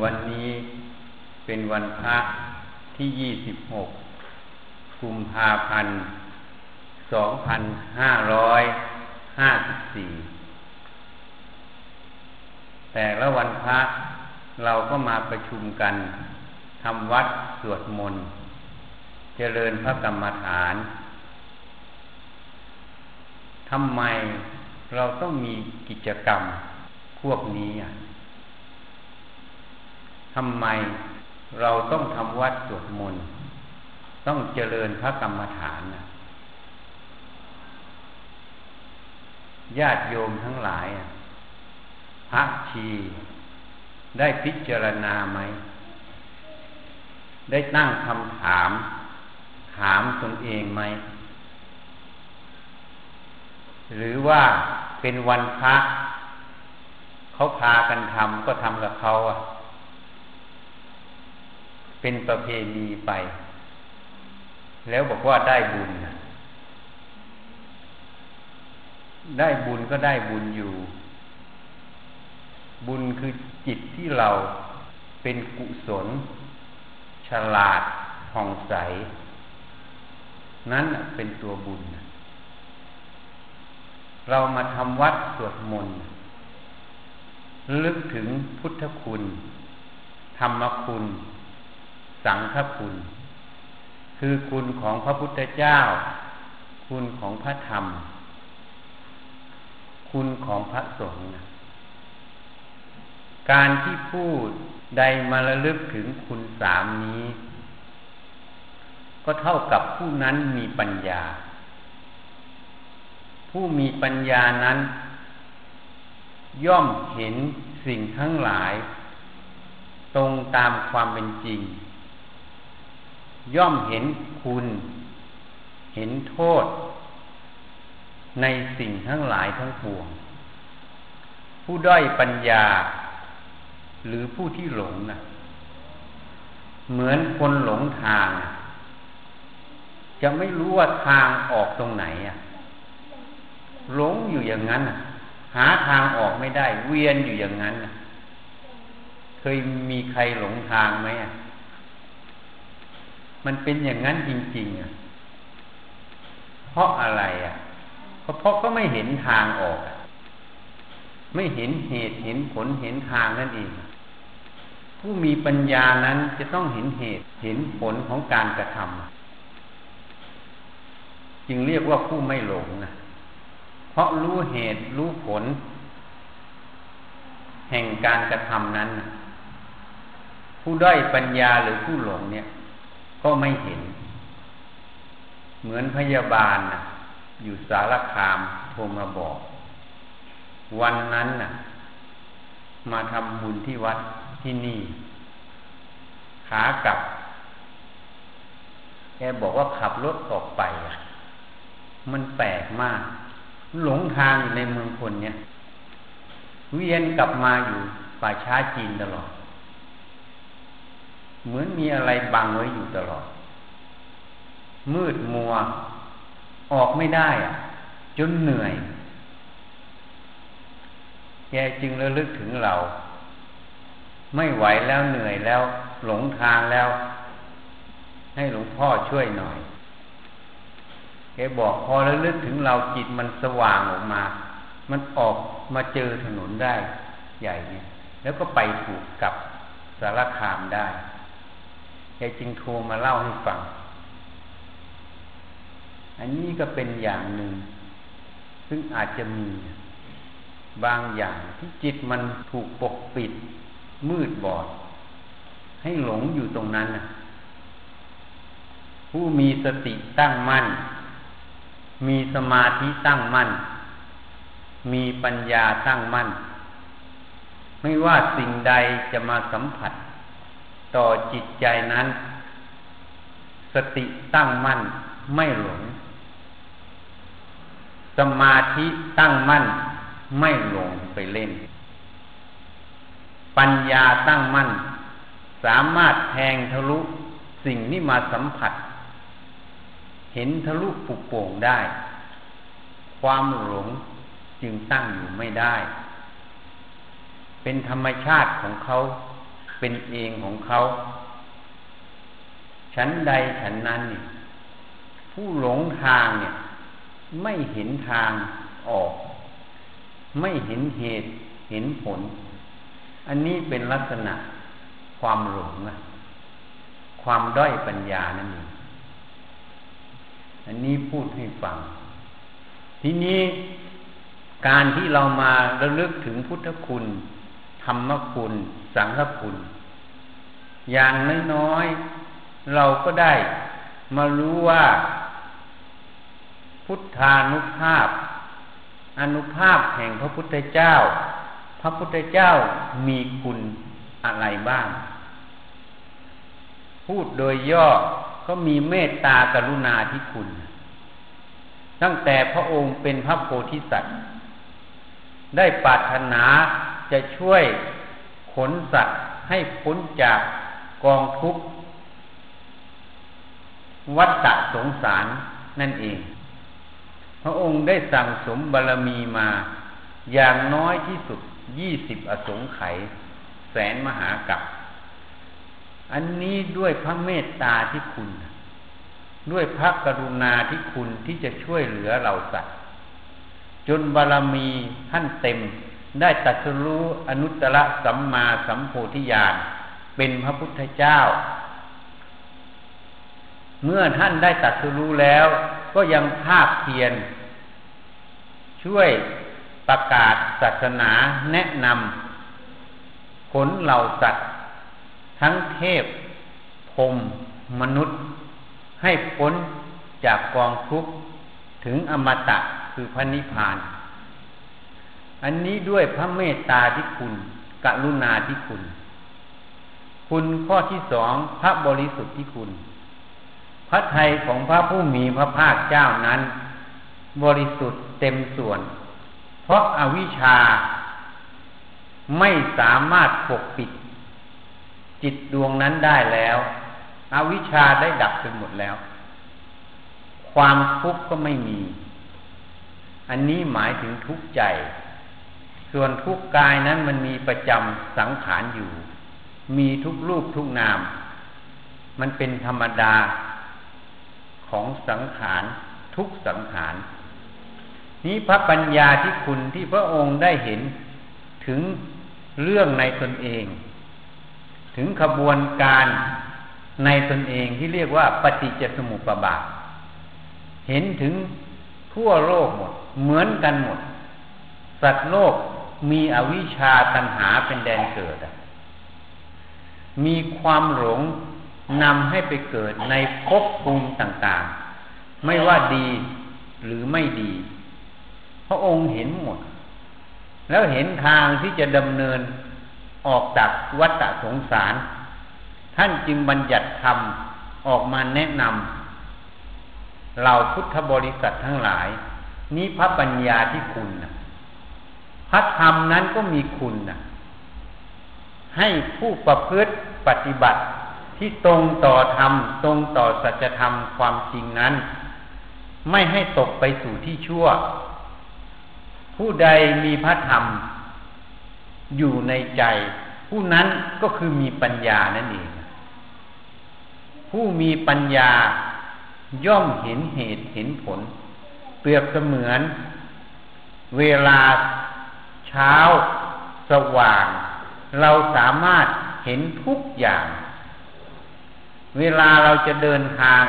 วันนี้เป็นวันพระที่ยี่สิบหกกุมภาพันธ์สองพันห้าร้อยห้าสิบสี่แต่ละวันพระเราก็มาประชุมกันทำวัดสวดมนต์ เจริญพระกรรมฐาน ทำไมเราต้องมีกิจกรรมพวกนี้อะ ทำไมเราต้องทำวัดสวดมนต์ต้องเจริญพระกรรมฐานนะญาติโยมทั้งหลายพระชีได้พิจารณาไหม ได้ตั้งคำถาม ถามตนเองไหม หรือว่าเป็นวันพระเขาพากันทำก็ทำกับเขาอะ เป็นประเพณีไป แล้วบอกว่าได้บุญ ได้บุญก็ได้บุญอยู่ บุญคือจิตที่เราเป็นกุศล ฉลาดผ่องใส นั้นเป็นตัวบุญ เรามาทำวัดสวดมนต์ลึกถึงพุทธคุณ ธรรมคุณ สังฆคุณ คือคุณของพระพุทธเจ้า คุณของพระธรรม คุณของพระสงฆ์การที่พูดใดมาระลึกถึงคุณสามนี้ ก็เท่ากับผู้นั้นมีปัญญา ผู้มีปัญญานั้น ย่อมเห็นสิ่งทั้งหลาย ตรงตามความเป็นจริง ย่อมเห็นคุณ เห็นโทษ ในสิ่งทั้งหลายทั้งปวง ผู้ด้อยปัญญา หรือผู้ที่หลงนะเหมือนคนหลงทาง จะไม่รู้ว่าทางออกตรงไหนอะหลงอยู่อย่างนั้นหาทางออกไม่ได้ เวียนอยู่อย่างนั้น เคยมีใครหลงทางไหมอะ มันเป็นอย่างนั้นจริงๆอะเพราะอะไรอะเพราะเพราะก็ไม่เห็นทางออก ไม่เห็นเหตุเห็นผลเห็นทางนั่นเองผู้มีปัญญานั้นจะต้องเห็นเหตุเห็นผลของการกระทำจึงเรียกว่าผู้ไม่หลงนะเพราะรู้เหตุรู้ผล แห่งการกระทำนั้น ผู้ด้อยปัญญาหรือผู้หลงเนี่ย ก็ไม่เห็น เหมือนพยาบาลนะอยู่สารคามโทรมาบอก วันนั้นน่ะ มาทำบุญที่วัดที่นี่ ขากลับ แกบอกว่าขับรถออกไปอะมันแปลกมาก หลงทางอยู่ในเมืองคนเนี่ยเวียนกลับมาอยู่ป่าช้าจีนตลอด เหมือนมีอะไรบังไว้อยู่ตลอด มืดมัว ออกไม่ได้จนเหนื่อย แกจึงระลึกถึงเรา ไม่ไหวแล้วเหนื่อยแล้ว หลงทางแล้ว ให้หลวงพ่อช่วยหน่อยแกบอกพอระลึกถึงเราจิตมันสว่างออกมา มันออกมาเจอถนนได้ ใหญ่เนี่ยแล้วก็ไปถูกกับสารคามได้ แกจึงโทรมาเล่าให้ฟัง อันนี้ก็เป็นอย่างหนึ่ง ซึ่งอาจจะมีบางอย่างที่จิตมันถูกปกปิด มืดบอด ให้หลงอยู่ตรงนั้นผู้มีสติตั้งมั่น มีสมาธิตั้งมั่น มีปัญญาตั้งมั่น ไม่ว่าสิ่งใดจะมาสัมผัส ต่อจิตใจนั้น สติตั้งมั่นไม่หลง สมาธิตั้งมั่นไม่หลงไปเล่น ปัญญาตั้งมั่น สามารถแทงทะลุสิ่งนี้มาสัมผัส เห็นทะลุปุโป่งได้ ความหลงจึงตั้งอยู่ไม่ได้ เป็นธรรมชาติของเขา เป็นเองของเขา ฉันใดฉันนั้นเนี่ยผู้หลงทางเนี่ย ไม่เห็นทางออก ไม่เห็นเหตุเห็นผล อันนี้เป็นลักษณะความหลงนะความด้อยปัญญานั่นเองอันนี้พูดให้ฟัง ทีนี้การที่เรามาระลึกถึงพุทธคุณ ธรรมคุณ สังฆคุณ อย่างน้อยๆเราก็ได้มารู้ว่า พุทธานุภาพ อนุภาพแห่งพระพุทธเจ้า พระพุทธเจ้ามีคุณอะไรบ้าง พูดโดยย่อก็มีเมตตากรุณาที่คุณ ตั้งแต่พระองค์เป็นพระโพธิสัตว์ ได้ปรารถนา จะช่วยขนสัตว์ให้พ้นจากกองทุกข์วัฏฏะสงสารนั่นเอง พระองค์ได้สั่งสมบารรมีมาอย่างน้อยที่สุดยี่สิบอสงไขยแสนมหากับอันนี้ด้วยพระเมตตาที่คุณ ด้วยพระกรุณาที่คุณที่จะช่วยเหลือเราสัตว์ จนบารรมีท่านเต็ม ได้ตัดสู้อนุตตรสัมมาสัมโพธิญาณเป็นพระพุทธเจ้า เมื่อท่านได้ตัดสู้แล้ว ก็ยังภาคเพียรช่วยประกาศศาสนาแนะนำผลเหล่าสัตว์ ทั้งเทพพรมมนุษย์ ให้พ้นจากกองทุกข์ถึงอมตะคือพระนิพพาน อันนี้ด้วยพระเมตตาที่คุณกรุณาที่คุณ คุณข้อที่สองพระบริสุทธิ์ที่คุณ พระไทยของพระผู้มีพระภาคเจ้านั้น บริสุทธิ์เต็มส่วน เพราะอาวิชชา ไม่สามารถปกปิด จิตดวงนั้นได้แล้วอวิชชาได้ดับไปหมดแล้ว ความทุกข์ก็ไม่มี อันนี้หมายถึงทุกข์ใจ ส่วนทุกกายนั้นมันมีประจำสังขารอยู่ มีทุกรูปทุกนาม มันเป็นธรรมดาของสังขารทุกสังขารนี้พระปัญญาที่คุณที่พระองค์ได้เห็นถึงเรื่องในตนเอง ถึงขบวนการในตนเองที่เรียกว่าปฏิจจสมุปบาท เห็นถึงทั่วโลกหมด เหมือนกันหมด สัตว์โลก มีอวิชชาตัณหาเป็นแดนเกิด มีความหลงนำให้ไปเกิดในภพภูมิต่างๆ ไม่ว่าดีหรือไม่ดี พระองค์เห็นหมด แล้วเห็นทางที่จะดำเนินออกจากวัฏสงสาร ท่านจึงบัญญัติธรรมออกมาแนะนำเหล่าพุทธบริษัททั้งหลาย นี้พระปัญญาที่คุณนะ พระธรรมนั้นก็มีคุณนะให้ผู้ประพฤติปฏิบัติที่ตรงต่อธรรม ตรงต่อสัจธรรมความจริงนั้น ไม่ให้ตกไปสู่ที่ชั่ว ผู้ใดมีพระธรรม อยู่ในใจ ผู้นั้นก็คือมีปัญญานั่นเอง ผู้มีปัญญาย่อมเห็นเหตุเห็นผล เปรียบเสมือน เวลา เช้า สว่าง เราสามารถเห็นทุกอย่าง เวลาเราจะเดินทาง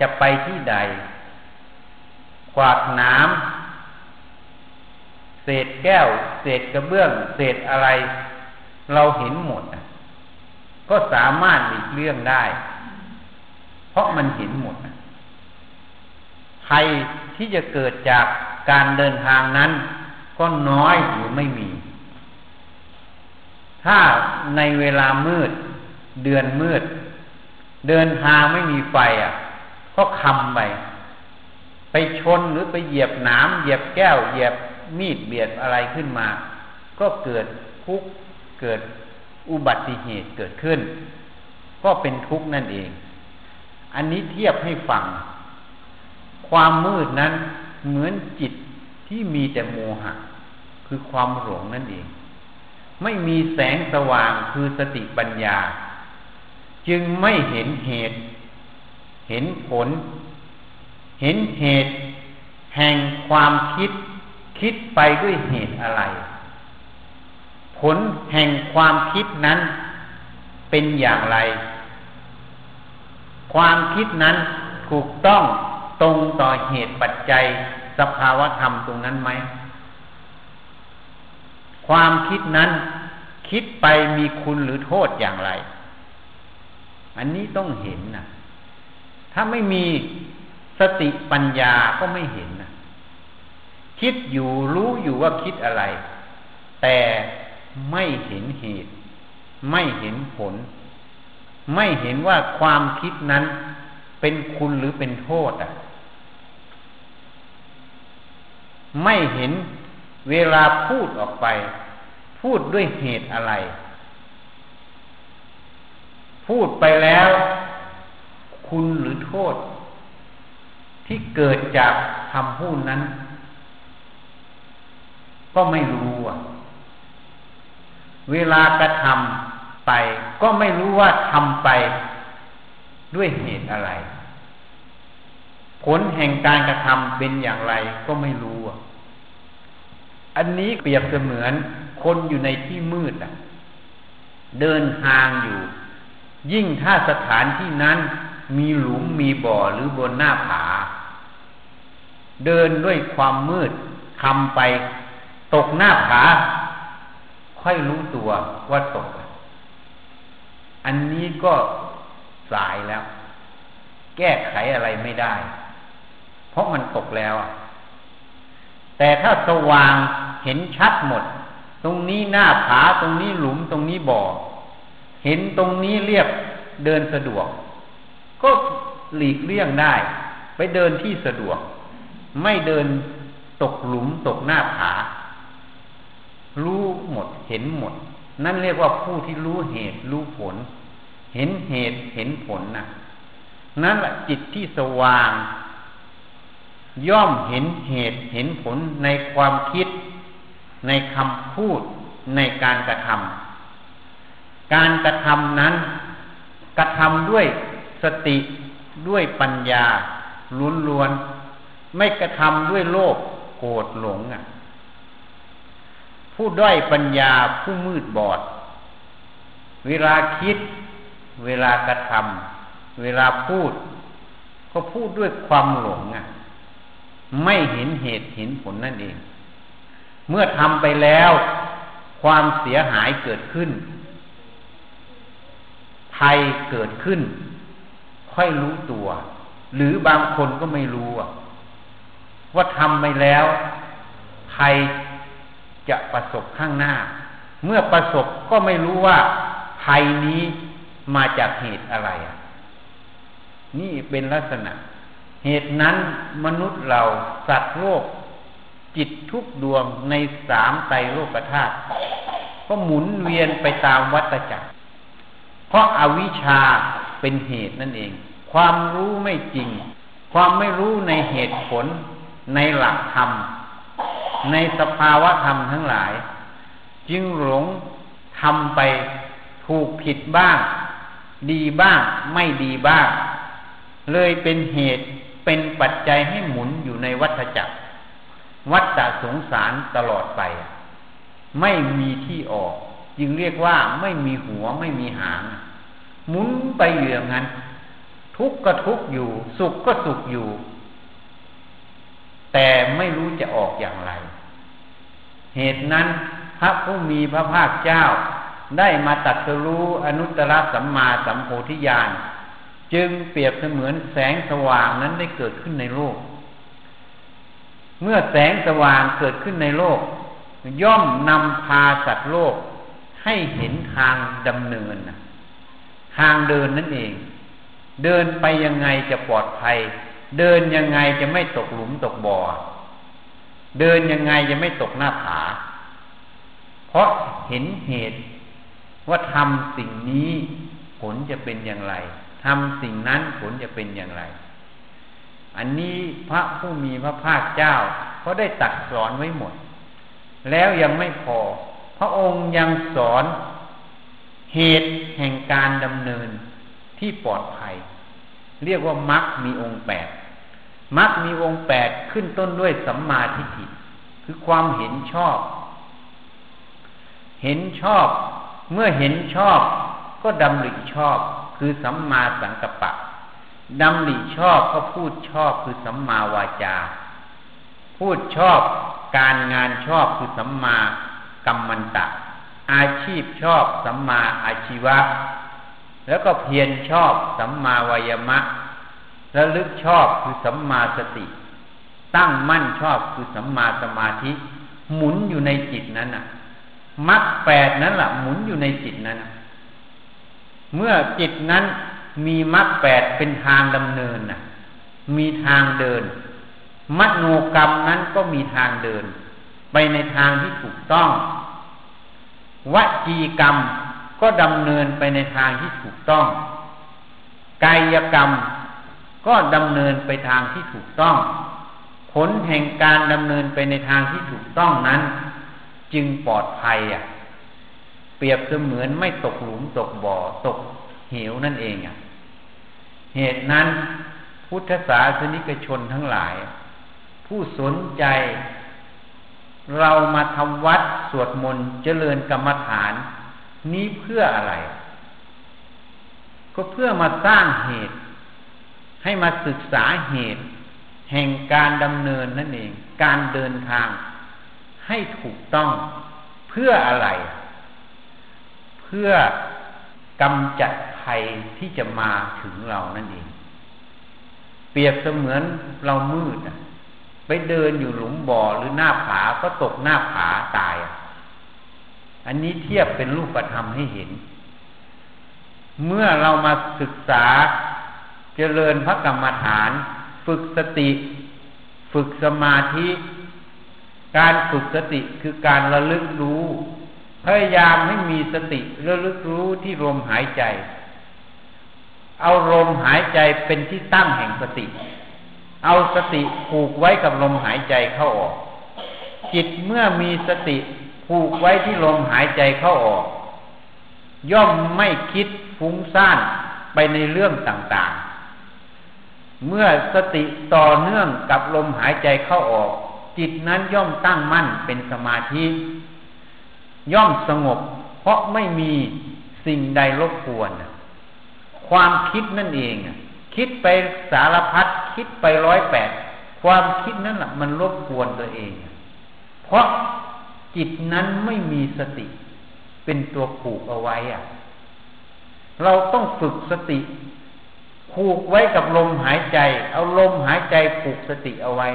จะไปที่ใดกวาดน้ำเศษแก้ว เศษกระเบื้อง เศษอะไร เราเห็นหมด ก็สามารถหลีกเลี่ยงได้ เพราะมันเห็นหมดภัยที่จะเกิดจากการเดินทางนั้น ก็น้อยหรือไม่มี ถ้าในเวลามืด เดือนมืด เดินทางไม่มีไฟอะ ก็คำไป ไปชนหรือไปเหยียบหนามเหยียบแก้ว เหยียบมีดเบียดอะไรขึ้นมา ก็เกิดทุกข์เกิดอุบัติเหตุเกิดขึ้น ก็เป็นทุกข์นั่นเอง อันนี้เทียบให้ฟัง ความมืดนั้นเหมือนจิต ที่มีแต่โมหะ คือความหลงนั่นเอง ไม่มีแสงสว่างคือสติปัญญา จึงไม่เห็นเหตุ เห็นผล เห็นเหตุ แห่งความคิด คิดไปด้วยเหตุอะไร ผลแห่งความคิดนั้นเป็นอย่างไร ความคิดนั้นถูกต้องตรงต่อเหตุปัจจัย สภาวะธรรมตรงนั้นไหม ความคิดนั้นคิดไปมีคุณหรือโทษอย่างไร อันนี้ต้องเห็นนะถ้าไม่มีสติปัญญาก็ไม่เห็นนะคิดอยู่รู้อยู่ว่าคิดอะไร แต่ไม่เห็นเหตุ ไม่เห็นผล ไม่เห็นว่าความคิดนั้นเป็นคุณหรือเป็นโทษอะ ไม่เห็นเวลาพูดออกไป พูดด้วยเหตุอะไร พูดไปแล้ว คุณหรือโทษ ที่เกิดจากคำพูดนั้น ก็ไม่รู้อะ เวลากระทำไป ก็ไม่รู้ว่าทำไปด้วยเหตุอะไร ผลแห่งการกระทำเป็นอย่างไรก็ไม่รู้ อันนี้เปรียบเสมือนคนอยู่ในที่มืดอะ เดินทางอยู่ ยิ่งถ้าสถานที่นั้นมีหลุมมีบ่อหรือบนหน้าผา เดินด้วยความมืดทำไป ตกหน้าผา ค่อยรู้ตัวว่าตก อันนี้ก็สายแล้ว แก้ไขอะไรไม่ได้ เพราะมันตกแล้ว แต่ถ้าสว่างเห็นชัดหมด ตรงนี้หน้าผาตรงนี้หลุมตรงนี้บ่อ เห็นตรงนี้เรียบเดินสะดวก ก็หลีกเลี่ยงได้ ไปเดินที่สะดวก ไม่เดินตกหลุมตกหน้าผา รู้หมดเห็นหมด นั่นเรียกว่าผู้ที่รู้เหตุรู้ผล เห็นเหตุเห็นผลนะนั่นแหละจิตที่สว่าง ย่อมเห็นเหตุเห็นผลในความคิด ในคำพูดในการกระทำการกระทำนั้น กระทำด้วยสติด้วยปัญญาล้วน ไม่กระทำด้วยโลภโกรธหลงอะ ผู้ด้อยปัญญาผู้มืดบอด เวลาคิด เวลากระทำเวลาพูด ก็พูดด้วยความหลงอะ ไม่เห็นเหตุเห็นผลนั่นเอง เมื่อทำไปแล้ว ความเสียหายเกิดขึ้นภัยเกิดขึ้น ค่อยรู้ตัว หรือบางคนก็ไม่รู้ว่าทำไปแล้วภัยจะประสบข้างหน้า เมื่อประสบก็ไม่รู้ว่าภัยนี้มาจากเหตุอะไร นี่เป็นลักษณะ เหตุนั้นมนุษย์เราสัตว์โลก จิตทุกดวงในสามไตรโลกธาตุก็หมุนเวียนไปตามวัฏจักร เพราะอาวิชชาเป็นเหตุนั่นเอง ความรู้ไม่จริง ความไม่รู้ในเหตุผล ในหลักธรรม ในสภาวะธรรมทั้งหลาย จึงหลงทำไปถูกผิดบ้าง ดีบ้างไม่ดีบ้าง เลยเป็นเหตุ เป็นปัจจัยให้หมุนอยู่ในวัฏจักร วัฏสงสารตลอดไป ไม่มีที่ออก จึงเรียกว่าไม่มีหัวไม่มีหาง หมุนไปอยู่อย่างนั้น ทุกข์ก็ทุกข์อยู่ สุขก็สุขอยู่ แต่ไม่รู้จะออกอย่างไร เหตุนั้นพระผู้มีพระภาคเจ้าได้มาตัดสรู้อนุตตรสัมมาสัมโพธิญาณ จึงเปรียบเสมือนแสงสว่างนั้นได้เกิดขึ้นในโลก เมื่อแสงสว่างเกิดขึ้นในโลก ย่อมนำพาสัตว์โลกให้เห็นทางดำเนินทางเดินนั่นเอง เดินไปยังไงจะปลอดภัย เดินยังไงจะไม่ตกหลุมตกบ่อ เดินยังไงจะไม่ตกหน้าผา เพราะเห็นเหตุว่าทำสิ่งนี้ผลจะเป็นอย่างไร ทำสิ่งนั้นผลจะเป็นอย่างไร อันนี้พระผู้มีพระภาคเจ้าเขาได้ตัดสอนไว้หมด แล้วยังไม่พอ พระองค์ยังสอนเหตุแห่งการดำเนินที่ปลอดภัย เรียกว่ามักมีองค์แปดมักมีองค์แปดขึ้นต้นด้วยสัมมาทิฏฐิคือความเห็นชอบ เห็นชอบ เมื่อเห็นชอบก็ดำริชอบ คือสัมมาสังกัปปะดำริชอบก็พูดชอบคือสัมมาวาจา พูดชอบการงานชอบคือสัมมากัมมันตะ อาชีพชอบสัมมาอาชีวะ แล้วก็เพียรชอบสัมมาวายมะระลึกชอบคือสัมมาสติ ตั้งมั่นชอบคือสัมมาสมาธิ หมุนอยู่ในจิตนั้นน่ะมรรคแปดนั้นแหละหมุนอยู่ในจิตนั้น เมื่อจิตนั้นมีมรรคแปดเป็นทางดำเนินน่ะมีทางเดิน มโนกรรมนั้นก็มีทางเดิน ไปในทางที่ถูกต้องวจีกรรมก็ดำเนินไปในทางที่ถูกต้อง กายกรรมก็ดำเนินไปทางที่ถูกต้อง ผลแห่งการดำเนินไปในทางที่ถูกต้องนั้น จึงปลอดภัยอะ รียบเสมือนไม่ตกหลุมตกบ่อ ตกเหวนั่นเองอะเหตุนั้นพุทธศาสนิกชนทั้งหลาย ผู้สนใจ เรามาทำวัดสวดมนต์เจริญกรรมฐาน นี้เพื่ออะไร ก็เพื่อมาสร้างเหตุ ให้มาศึกษาเหตุ แห่งการดำเนินนั่นเอง การเดินทางให้ถูกต้องเพื่ออะไร พื่อกำจัดภัยที่จะมาถึงเรานั่นเอง เปรียบเสมือนเรามืดไปเดินอยู่หลุมบ่อหรือหน้าผาก็ตกหน้าผาตาย อันนี้เทียบเป็นรูปธรรมให้เห็น เมื่อเรามาศึกษาเจริญพระกรรมฐาน ฝึกสติ ฝึกสมาธิ การฝึกสติคือการระลึกรู้ พยายามให้มีสติระลึกรู้ที่ลมหายใจ เอาลมหายใจเป็นที่ตั้งแห่งสติ เอาสติผูกไว้กับลมหายใจเข้าออก จิตเมื่อมีสติผูกไว้ที่ลมหายใจเข้าออก ย่อมไม่คิดฟุ้งซ่านไปในเรื่องต่างๆ เมื่อสติต่อเนื่องกับลมหายใจเข้าออก จิตนั้นย่อมตั้งมั่นเป็นสมาธิ ย่อมสงบ เพราะไม่มีสิ่งใดรบกวนความคิดนั่นเองคิดไปสารพัดคิดไปร้อยแปดความคิดนั้นแหละมันรบกวนตัวเอง เพราะจิตนั้นไม่มีสติ เป็นตัวผูกเอาไว้อะเราต้องฝึกสติผูกไว้กับลมหายใจ เอาลมหายใจผูกสติเอาไว้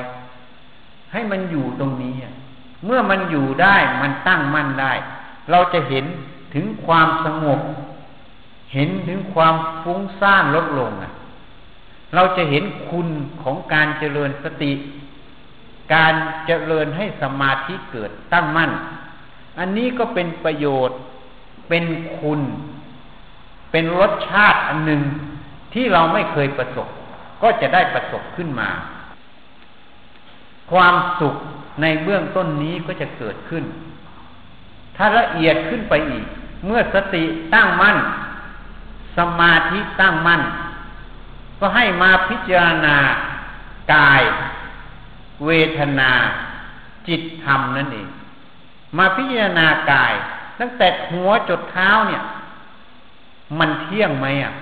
ให้มันอยู่ตรงนี้ เมื่อมันอยู่ได้มันตั้งมั่นได้ เราจะเห็นถึงความสงบ เห็นถึงความฟุ้งซ่านลดลงอะ เราจะเห็นคุณของการเจริญสติ การเจริญให้สมาธิเกิดตั้งมั่น อันนี้ก็เป็นประโยชน์เป็นคุณ เป็นรสชาติอันหนึ่งที่เราไม่เคยประสบ ก็จะได้ประสบขึ้นมา ความสุข ในเบื้องต้นนี้ก็จะเกิดขึ้น ถ้าละเอียดขึ้นไปอีก เมื่อสติตั้งมั่น สมาธิตั้งมั่น ก็ให้มาพิจารณากาย เวทนา จิตธรรมนั่นเองมาพิจารณากาย ตั้งแต่หัวจดเท้าเนี่ย มันเที่ยงไหมอะ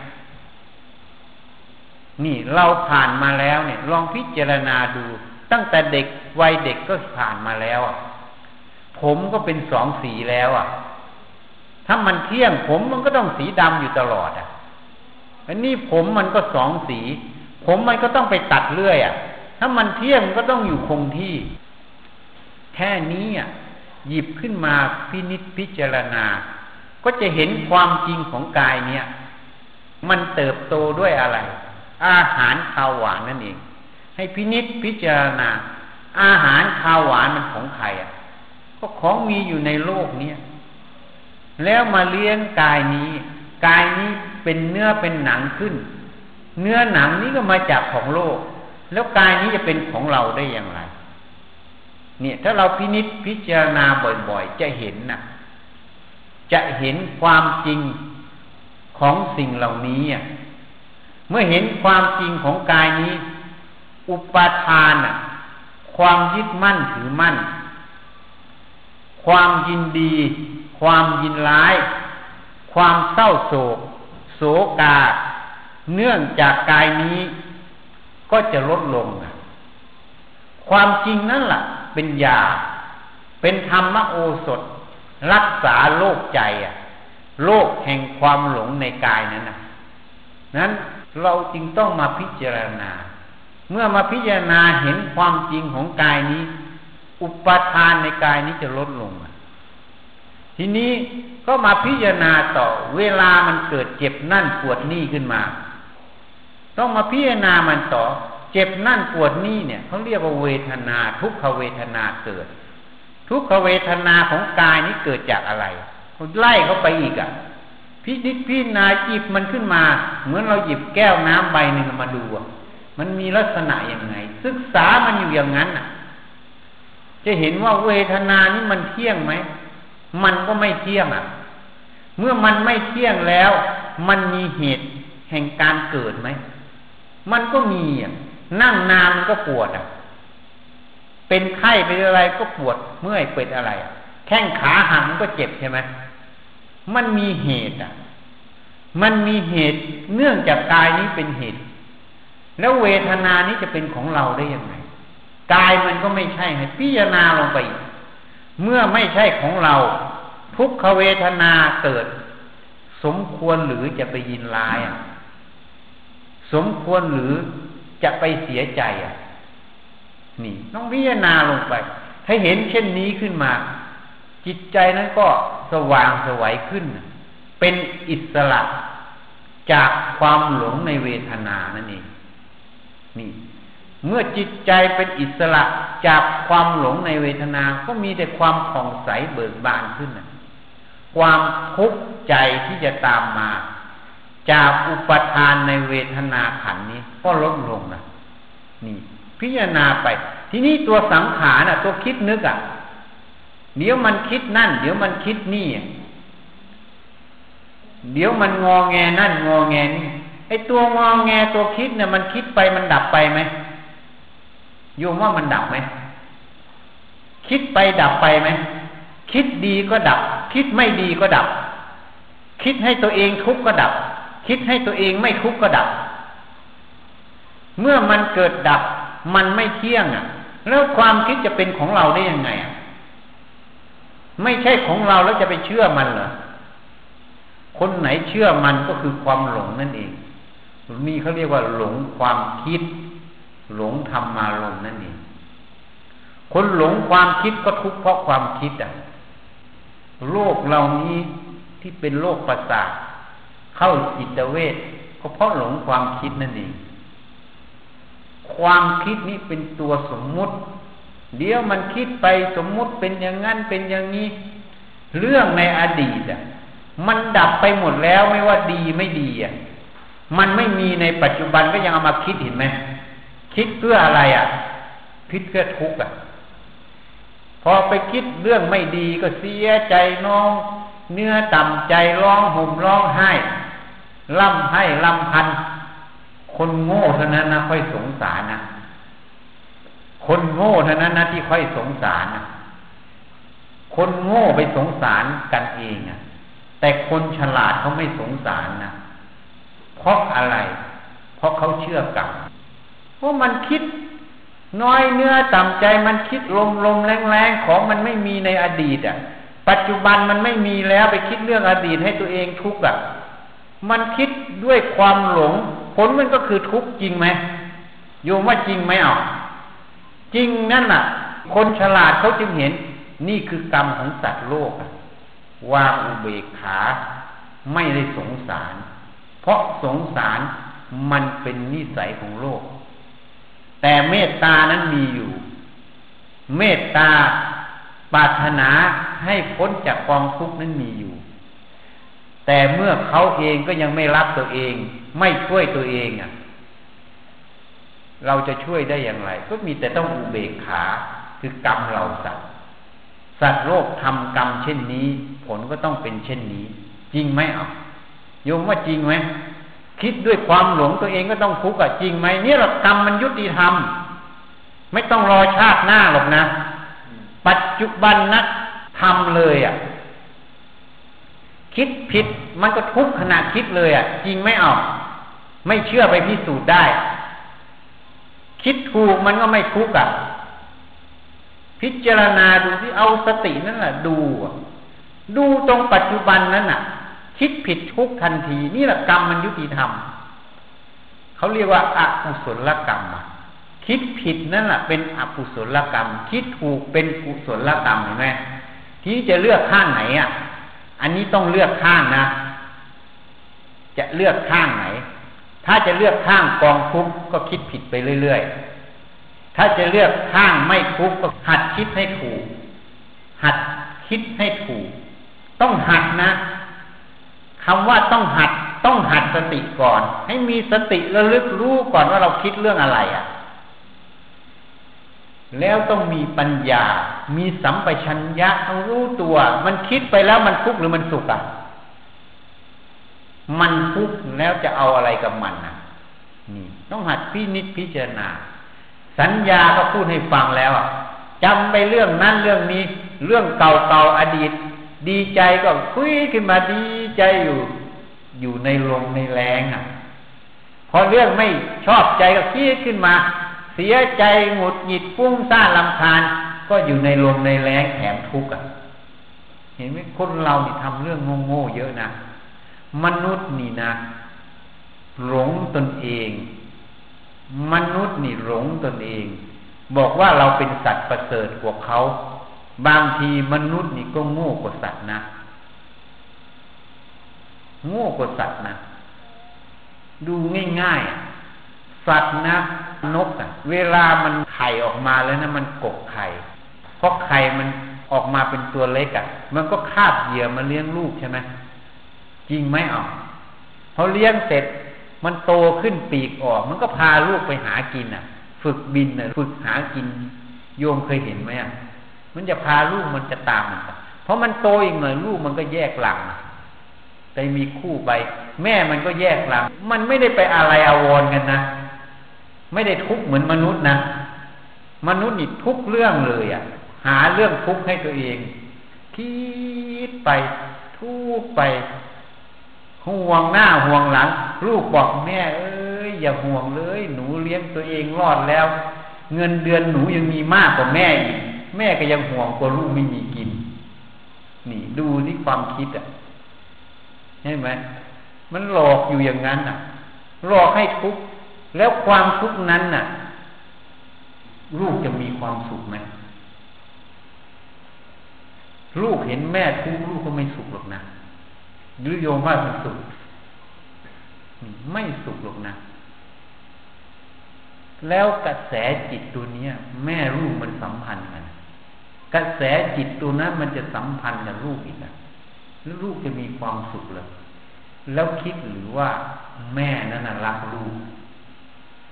นี่เราผ่านมาแล้วเนี่ย ลองพิจารณาดู ตั้งแต่เด็กวัยเด็กก็ผ่านมาแล้วอะ ผมก็เป็นสองสีแล้วอะ ถ้ามันเที่ยงผมมันก็ต้องสีดำอยู่ตลอดอะอันนี้ผมมันก็สองสี ผมมันก็ต้องไปตัดเรื่อยอะ ถ้ามันเที่ยงก็ต้องอยู่คงที่ แค่นี้อะหยิบขึ้นมาพินิจพิจารณา ก็จะเห็นความจริงของกายเนี่ย มันเติบโตด้วยอะไร อาหารข้าวหวานนั่นเอง ให้พินิษพิจารณา อาหารข้าวหวานมันของใครอะ ก็ของมีอยู่ในโลกเนี้ยแล้วมาเลี้ยงกายนี้ กายนี้เป็นเนื้อเป็นหนังขึ้น เนื้อหนังนี้ก็มาจากของโลก แล้วกายนี้จะเป็นของเราได้อย่างไร เนี่ย ถ้าเราพินิษพิจารณาบ่อยๆ จะเห็นนะจะเห็นความจริงของสิ่งเหล่านี้เมื่อเห็นความจริงของกายนี้ อุปทานความยึดมั่นถือมั่น ความยินดี ความยินร้าย ความเศร้าโศก โศกา เนื่องจากกายนี้ก็จะลดลง ความจริงนั่นแหละเป็นยา เป็นธรรมโอสถ รักษาโรคใจอะโรคแห่งความหลงในกายนั้นนะนั้นเราจึงต้องมาพิจารณา เมื่อมาพิจารณาเห็นความจริงของกายนี้ อุปทานในกายนี้จะลดลง ทีนี้ก็มาพิจารณาต่อ เวลามันเกิดเจ็บนั่นปวดนี่ขึ้นมา ต้องมาพิจารณามันต่อ เจ็บนั่นปวดนี่เนี่ยเขาเรียกว่าเวทนา ทุกขเวทนาเกิด ทุกขเวทนาของกายนี้เกิดจากอะไรไล่เขาไปอีกอะพิจิตพินาหยิบมันขึ้นมา เหมือนเราหยิบแก้วน้ำใบหนึ่งมาดูอะ มันมีลักษณะอย่างไง ศึกษามันอยู่อย่างนั้นอะ จะเห็นว่าเวทนานี้มันเที่ยงไหม มันก็ไม่เที่ยงอะ เมื่อมันไม่เที่ยงแล้ว มันมีเหตุแห่งการเกิดไหม มันก็มีอะ นั่งนานมันก็ปวดอะ เป็นไข้เป็นอะไรก็ปวด เมื่อยเป็นอะไร แข้งขาหักมันก็เจ็บใช่ไหม มันมีเหตุอะ มันมีเหตุเนื่องจากกายนี้เป็นเหตุ แล้วเวทนานี้จะเป็นของเราได้ยังไงกายมันก็ไม่ใช่ให้พิจารณาลงไป เมื่อไม่ใช่ของเรา ทุกขเวทนาเกิด สมควรหรือจะไปยินร้ายอะ สมควรหรือจะไปเสียใจอะ นี่ต้องพิจารณาลงไป ให้เห็นเช่นนี้ขึ้นมา จิตใจนั้นก็สว่างสวัยขึ้น เป็นอิสระจากความหลงในเวทนานั่นเอง นี่ เมื่อจิตใจเป็นอิสระจากความหลงในเวทนา ก็มีแต่ความผ่องใสเบิกบานขึ้นความทุกข์ใจที่จะตามมา จากอุปทานในเวทนาขันนี้ ก็ลดลงนะนี่ พิจารณาไป ทีนี้ตัวสังขารน่ะตัวคิดนึกอะเดี๋ยวมันคิดนั่น เดี๋ยวมันคิดนี่ เดี๋ยวมันงอแงนั่น งอแงนี่ ไอตัวงองแงตัวคิดเนี่ยมันคิดไปมันดับไปไหมโยมว่ามันดับไหมคิดไปดับไปไหมคิดดีก็ดับ คิดไม่ดีก็ดับ คิดให้ตัวเองทุกข์ก็ดับ คิดให้ตัวเองไม่ทุกข์ก็ดับ เมื่อมันเกิดดับ มันไม่เที่ยงอะ แล้วความคิดจะเป็นของเราได้ยังไงอะไม่ใช่ของเราแล้วจะไปเชื่อมันเหรอคนไหนเชื่อมันก็คือความหลงนั่นเอง นี่เขาเรียกว่าหลงความคิด หลงธรรมารมนั่นเองคนหลงความคิดก็ทุกข์เพราะความคิดอะโรคเหล่านี้ที่เป็นโรคประสาทเข้าจิตเวทก็เพราะหลงความคิดนั่นเองความคิดนี้เป็นตัวสมมุติ เดี๋ยวมันคิดไปสมมุติเป็นอย่างนั้นเป็นอย่างนี้ เรื่องในอดีตอะ มันดับไปหมดแล้วไม่ว่าดีไม่ดีอะ มันไม่มีในปัจจุบันก็ยังเอามาคิดเห็นไหมคิดเพื่ออะไรอะ คิดเพื่อทุกข์อะ พอไปคิดเรื่องไม่ดีก็เสียใจน้อง เนื้อต่ำใจร้องห่มร้องไห้ล่ำให้ล่ำพัน คนโง่เท่านั้นนะค่อยสงสารนะคนโง่เท่านั้นนะที่ค่อยสงสารนะคนโง่ไปสงสารกันเองอะ แต่คนฉลาดเขาไม่สงสารนะ ราะอะไร เพราะเขาเชื่อกรรมเพราะมันคิดน้อยเนื้อต่ำใจมันคิดลมลมแรงแรงของมันไม่มีในอดีตอะ ปัจจุบันมันไม่มีแล้วไปคิดเรื่องอดีตให้ตัวเองทุกข์อะ มันคิดด้วยความหลง ผลมันก็คือทุกข์จริงไหมโยมว่าจริงไหมอะจริงนั่นน่ะ คนฉลาดเขาจึงเห็น นี่คือกรรมของสัตว์โลกวางอุเบกขา ไม่ได้สงสาร เพราะสงสารมันเป็นนิสัยของโลก แต่เมตตานั้นมีอยู่ เมตตาปรารถนาให้พ้นจากกองทุกข์นั้นมีอยู่ แต่เมื่อเขาเองก็ยังไม่รับตัวเอง ไม่ช่วยตัวเองอะ เราจะช่วยได้อย่างไร ก็มีแต่ต้องอุเบกขาคือกรรมเราสัตว์สัตว์โลกทำกรรมเช่นนี้ผผลก็ต้องเป็นเช่นนี้ จริงไหมอะ โยมว่าจริงไหมคิดด้วยความหลงตัวเองก็ต้องทุกข์อะจริงไหมเนี่ยหลักกรรมมันยุติธรรม ไม่ต้องรอชาติหน้าหรอกนะ ปัจจุบันนะทำเลยอะ่ะ คิดผิดมันก็ทุกข์ขนาดคิดเลยอะ่ะ จริงไม่เอาไม่เชื่อไปพิสูจน์ได้ คิดถูกมันก็ไม่ทุกข์อะ พิจารณาดูที่เอาสตินั่นแหละดู ดูตรงปัจจุบันนั้นน่ะ คิดผิดทุกทันที นี่แหละกรรมมันยุติธรรมเขาเรียกว่าอกุศลกรรมคิดผิดนั่นแหละเป็นอกุศลกรรม คิดถูกเป็นกุศลกรรมเห็นไหมที่จะเลือกข้างไหนอะ อันนี้ต้องเลือกข้างนะ จะเลือกข้างไหน ถ้าจะเลือกข้างกองทุกข์ก็คิดผิดไปเรื่อยๆ ถ้าจะเลือกข้างไม่ทุกข์ก็หัดคิดให้ถูก หัดคิดให้ถูก ต้องหัดนะ คำว่าต้องหัดต้องหัดสติก่อน ให้มีสติระลึกรู้ก่อนว่าเราคิดเรื่องอะไรอะ่ะ แล้วต้องมีปัญญา มีสัมปชัญญะต้องรู้ตัว มันคิดไปแล้วมันทุกข์หรือมันสุขอะ มันทุกข์แล้วจะเอาอะไรกับมันอะ นี่ ต้องหัดพินิจพิจารณา สัญญาก็พูดให้ฟังแล้วจำไปเรื่องนั้นเรื่องนี้ เรื่องเก่าๆอดีต ดีใจก็คุยขึ้นมาดี ใจอยู่อยู่ในลมในแรงอะ พอเรื่องไม่ชอบใจก็คิดขึ้นมา เสียใจหงุดหงิดฟุ้งซ่านลำคาญ ก็อยู่ในลมในแรงแถมทุกข์อะ เห็นไหมคนเรานี่ทำเรื่องโง่ๆเยอะนะมนุษย์นี่นะหลงตนเอง มนุษย์นี่หลงตนเอง บอกว่าเราเป็นสัตว์ประเสริฐกว่าเขา บางทีมนุษย์นี่ก็โง่กว่าสัตว์นะ โง่กว่าสัตว์นะ ดูง่ายๆ สัตว์นะ นกอะเวลามันไข่ออกมาแล้วนะมันกกไข่เพราะไข่มันออกมาเป็นตัวเล็กอะมันก็คาบเหยื่อมาเลี้ยงลูกใช่ไหมจริงไหมอะพอเลี้ยงเสร็จมันโตขึ้นปีกออก มันก็พาลูกไปหากินอะ ฝึกบินอะฝึกหากิน โยมเคยเห็นไหมอะมันจะพาลูกมันจะตามมันเพราะมันโตอีกหน่อยลูกมันก็แยกหลัง ไปมีคู่ไป แม่มันก็แยกหลัง มันไม่ได้ไปอะไรอาวรกันนะ ไม่ได้ทุกข์เหมือนมนุษย์นะ มนุษย์นี่ทุกเรื่องเลยอะ่ะ หาเรื่องทุกข์ให้ตัวเอง คิดไป ทุกไป ห่วงหน้าห่วงหลัง ลูกบอกแม่เอ้ยอย่าห่วงเลย หนูเลี้ยงตัวเองรอดแล้ว เงินเดือนหนูยังมีมากกว่าแม่อีกแม่ก็ยังห่วงกลัวลูกไม่มีกิน นี่ดูที่ความคิดอะ ช่ไหมมันหลอกอยู่อย่างนั้นอะ หลอกให้ทุกข์แล้วความทุกข์นั้นน่ะ ลูกจะมีความสุขไหมลูกเห็นแม่ทุกข์ลูกก็ไม่สุขหรอกนะหรือโยมว่ามันสุขไม่สุขหรอกนะ แล้วกระแสจิตตัวนี้แม่ลูกมันสัมพันธ์กันกระแสจิตตัวนั้นมันจะสัมพันธ์กับลูกอีกนะ แล้วลูกจะมีความสุขเลย แล้วคิดหรือว่าแม่นั้นรักลูก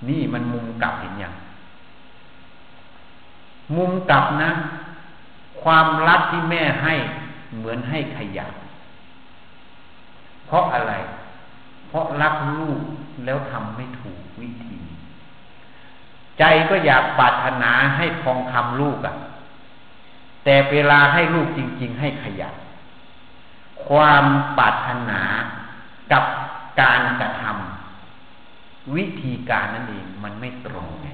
นี่มันมุมกลับเห็นอย่าง มุมกลับนะ ความรักที่แม่ให้เหมือนให้ขยะ เพราะอะไร เพราะรักลูกแล้วทำไม่ถูกวิธี ใจก็อยากปรารถนาให้ทองคำลูกอะ่ะ แต่เวลาให้ลูกจริง ๆ ให้ขยัน ความปรารถนากับการกระทำวิธีการนั่นเองมันไม่ตรงไง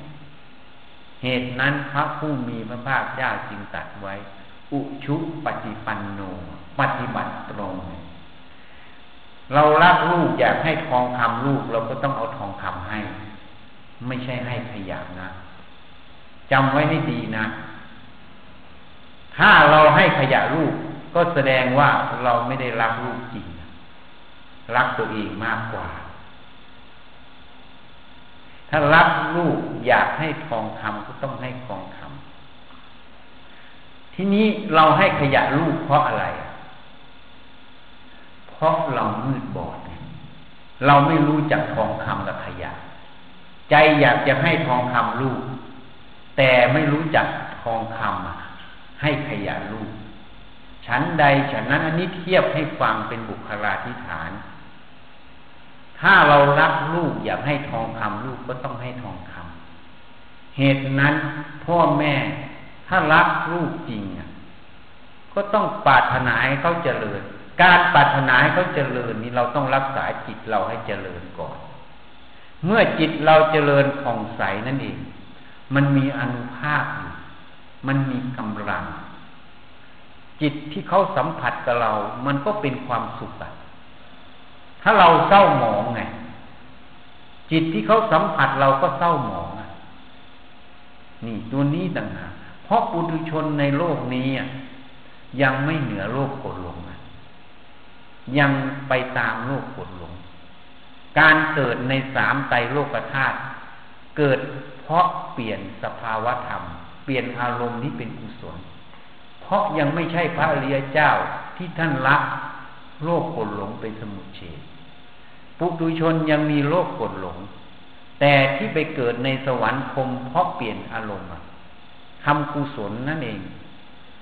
เหตุนั้นพระผู้มีพระภาคเจ้าจึงตรัสไว้ อุชุปฏิปันโน ปฏิบัติตรง เรารักลูกอยากให้ทองคำลูกเราก็ต้องเอาทองคำให้ ไม่ใช่ให้ขยะนะจำไว้ให้ดีนะ ถ้าเราให้ขยะลูก ก็แสดงว่าเราไม่ได้รักลูกจริง รักตัวเองมากกว่า ถ้ารักลูกอยากให้ทองคำก็ต้องให้ทองคำทีนี้เราให้ขยะลูกเพราะอะไร เพราะเรามืดบอด เราไม่รู้จักทองคำกับขยะ ใจอยากจะให้ทองคำลูก แต่ไม่รู้จักทองคำให้ขยะลูก ฉันใดฉันนั้นอันนี้เทียบให้ฟังเป็นบุคลาธิฐาน ถ้าเรารักลูกอยากให้ทองคำลูกก็ต้องให้ทองคำเหตุนั้นพ่อแม่ถ้ารักลูกจริงก็ต้องปรารถนาให้เขาเจริญ การปรารถนาให้เขาเจริญนี้เราต้องรักษาจิตเราให้เจริญก่อน เมื่อจิตเราเจริญผ่องใสนั่นเอง มันมีอนุภาพ มันมีกำลัง จิตที่เขาสัมผัสกับเรา มันก็เป็นความสุขอะถ้าเราเศร้าหมองไงจิตที่เขาสัมผัสเราก็เศร้าหมองอะนี่ตัวนี้ต่างหากเพราะปุถุชนในโลกนี้ยังไม่เหนือโลกกดลงยังไปตามโลกกดลง การเกิดในสามไตรโลกธาตุเกิดเพราะเปลี่ยนสภาวะธรรม เปลี่ยนอารมณ์ที่เป็นกุศล ราะยังไม่ใช่พระอริยเจ้าที่ท่านละโลกกดหลงเป็นสมุทเฉดปุถุชนยังมีโลกกดหลง แต่ที่ไปเกิดในสวรรค์คมเพราะเปลี่ยนอารมณ์ทำกุศลนั่นเอง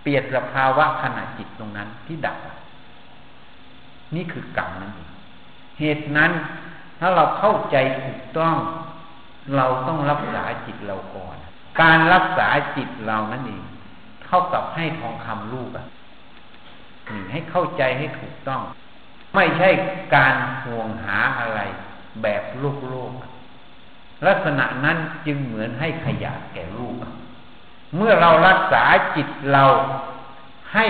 เปลี่ยนสภาวะขณะจิตตรงนั้นที่ดับ นี่คือกรรมนั่นเองเหตุนั้นถ้าเราเข้าใจถูกต้อง เราต้องรักษาจิตเราก่อน การรักษาจิตเรานั่นเอง เท่ากับให้ทองคำลูกอะให้เข้าใจให้ถูกต้อง ไม่ใช่การห่วงหาอะไร แบบโลกโลก ลักษณะนั้นจึงเหมือนให้ขยะแก่ลูก เมื่อเรารักษาจิตเราให้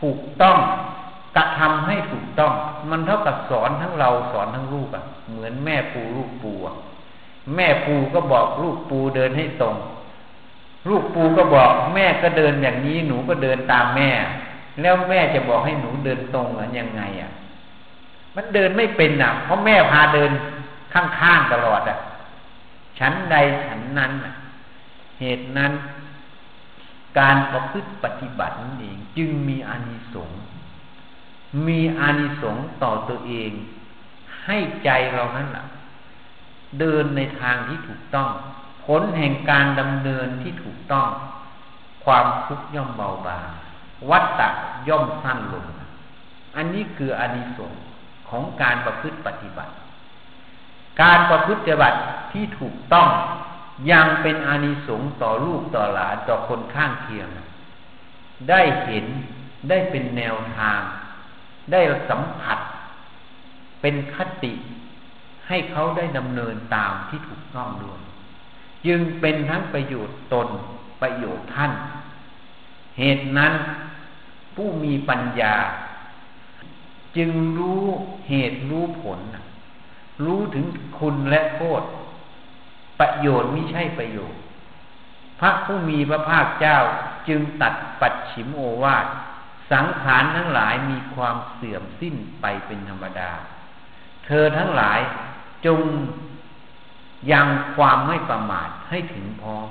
ถูกต้องกระทำให้ถูกต้อง มันเท่ากับสอนทั้งเราสอนทั้งลูกอะเหมือนแม่ปูลูกปูอะแม่ปูก็บอกลูกปูเดินให้ตรง ลูกปูก็บอกแม่ก็เดินอย่างนี้หนูก็เดินตามแม่ แล้วแม่จะบอกให้หนูเดินตรงหรือยังไงอะ มันเดินไม่เป็นอะ เพราะแม่พาเดินข้างๆตลอดอะ ฉันใดฉันนั้นอะ เหตุนั้น การประพฤติปฏิบัตินั่นเอง จึงมีอานิสงส์มีอานิสงส์ต่อตัวเอง ให้ใจเรานั้นแหละเดินในทางที่ถูกต้อง ผลแห่งการดำเนินที่ถูกต้อง ความทุกข์ย่อมเบาบางวัฏฏะย่อมสั้นลง อันนี้คืออานิสงส์ของการประพฤติปฏิบัติ การประพฤติปฏิบัติที่ถูกต้องยังเป็นอานิสงส์ต่อลูกต่อหลานต่อคนข้างเคียง ได้เห็นได้เป็นแนวทาง ได้สัมผัส เป็นคติ ให้เขาได้ดำเนินตามที่ถูกต้องด้วย จึงเป็นทั้งประโยชน์ตนประโยชน์ท่าน เหตุนั้นผู้มีปัญญา จึงรู้เหตุรู้ผล รู้ถึงคุณและโทษประโยชน์ไม่ใช่ประโยชน์ พระผู้มีพระภาคเจ้าจึงตัดปัดฉิมโอวาทสังขารทั้งหลายมีความเสื่อมสิ้นไปเป็นธรรมดา เธอทั้งหลายจง ยังความไม่ประมาทให้ถึงพร้อม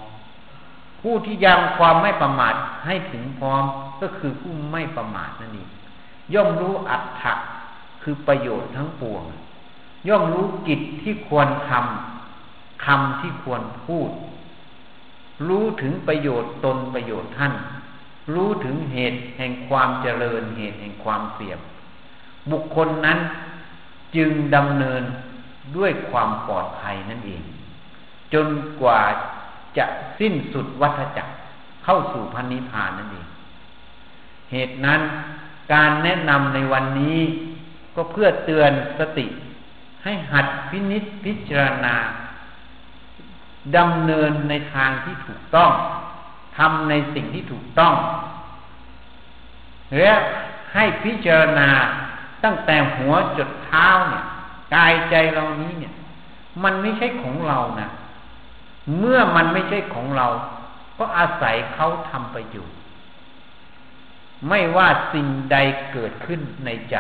ผู้ที่ยังความไม่ประมาทให้ถึงพร้อมก็คือผู้ไม่ประมาทนั่นเองย่อมรู้อัตถะคือประโยชน์ทั้งปวง ย่อมรู้กิจที่ควรทำคำที่ควรพูด รู้ถึงประโยชน์ตนประโยชน์ท่าน รู้ถึงเหตุแห่งความเจริญเหตุแห่งความเสียบบุคคลนั้นจึงดำเนิน ด้วยความปลอดภัยนั่นเอง จนกว่าจะสิ้นสุดวัฏจักรเข้าสู่พันนิพพานนั่นเอง เหตุนั้นการแนะนำในวันนี้ก็เพื่อเตือนสติ ให้หัดพินิษพิจารณาดำเนินในทางที่ถูกต้องทำในสิ่งที่ถูกต้อง และให้พิจารณาตั้งแต่หัวจดเท้าเนี่ย กายใจเรานี้เนี่ย มันไม่ใช่ของเรานะเมื่อมันไม่ใช่ของเรา ก็อาศัยเขาทำประโยชน์ไม่ว่าสิ่งใดเกิดขึ้นในใจ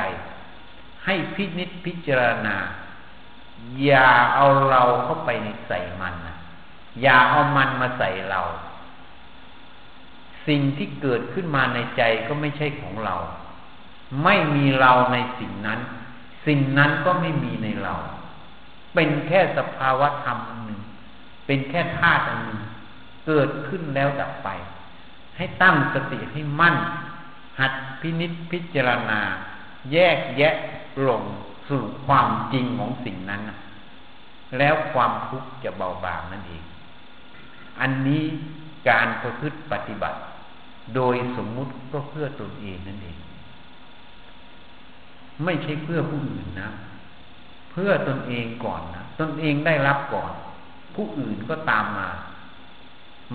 ให้พินิจพิจารณา อย่าเอาเราเข้าไปในใส่มันนะอย่าเอามันมาใส่เรา สิ่งที่เกิดขึ้นมาในใจก็ไม่ใช่ของเรา ไม่มีเราในสิ่งนั้น สิ่งนั้นก็ไม่มีในเรา เป็นแค่สภาวะธรรมหนึ่ง เป็นแค่ธาตุอันหนึ่ง เกิดขึ้นแล้วดับไป ให้ตั้งสติให้มั่น หัดพินิษพิจารณา แยกแยะหลงสู่ความจริงของสิ่งนั้น แล้วความทุกข์จะเบาบางนั่นเอง อันนี้การประพฤติปฏิบัติ โดยสมมุติก็เพื่อตนเองนั่นเอง ไม่ใช่เพื่อผู้อื่นนะ เพื่อตนเองก่อนนะตนเองได้รับก่อน ผู้อื่นก็ตามมา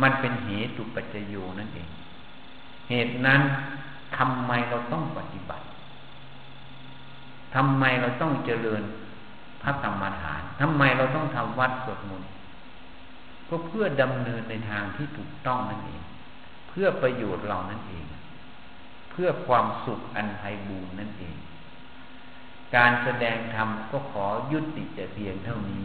มันเป็นเหตุปัจจโยนั่นเอง เหตุนั้นทำไมเราต้องปฏิบัติทำไมเราต้องเจริญพระธรรมฐานทำไมเราต้องทำวัดสวดมนต์ก็เพื่อดำเนินในทางที่ถูกต้องนั่นเอง เพื่อประโยชน์เรานั่นเอง เพื่อความสุขอันไพบูรณ์นั่นเอง การแสดงธรรมก็ขอยุติแต่เพียงเท่านี้